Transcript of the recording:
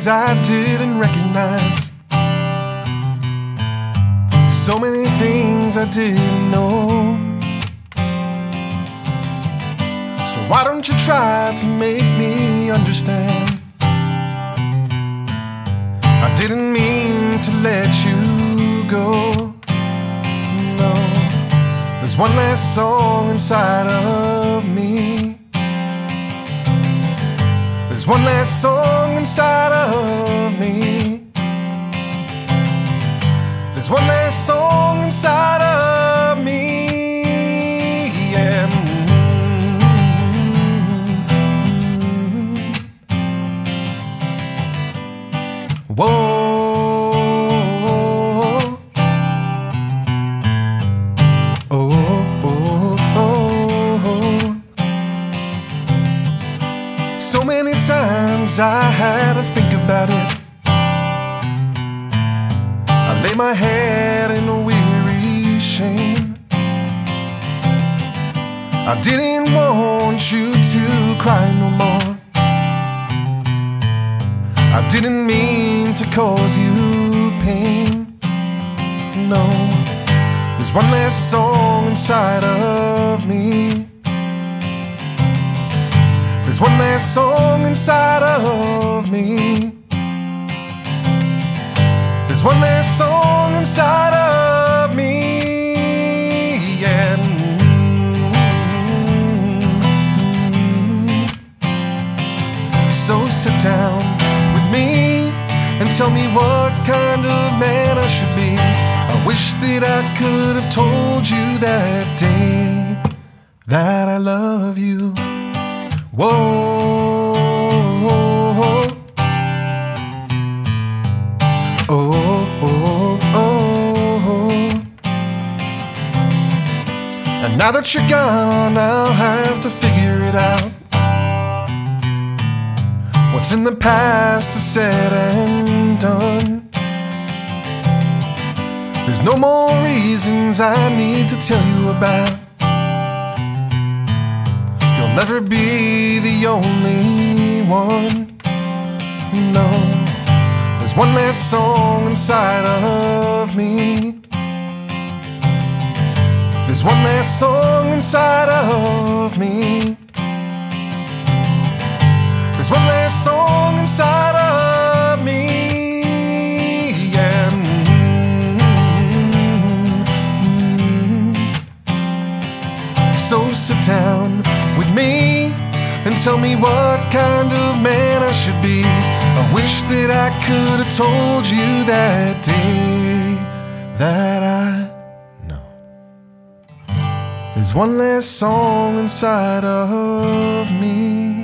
things I didn't recognize. So many things I didn't know. So why don't you try to make me understand? I didn't mean to let you go. No, there's one last song inside of me. One last song inside of me. There's one last song inside of me. Yeah. Mm-hmm. Whoa. So many times I had to think about it. I lay my head in a weary shame. I didn't want you to cry no more. I didn't mean to cause you pain. No, there's one last song inside of me. There's one last song inside of me. There's one last song inside of me. Yeah. So sit down with me and tell me what kind of man I should be. I wish that I could have told you that day that I love you. Whoa. Oh, oh, oh. And now that you're gone, I'll have to figure it out. What's in the past is said and done. There's no more reasons I need to tell you about. Never be the only one. No, there's one last song inside of me. There's one last song inside of me. There's one last song inside of me. Yeah. Mm-hmm. Mm-hmm. So sit down with me and tell me what kind of man I should be. I wish that I could have told you that day that I know. There's one last song inside of me.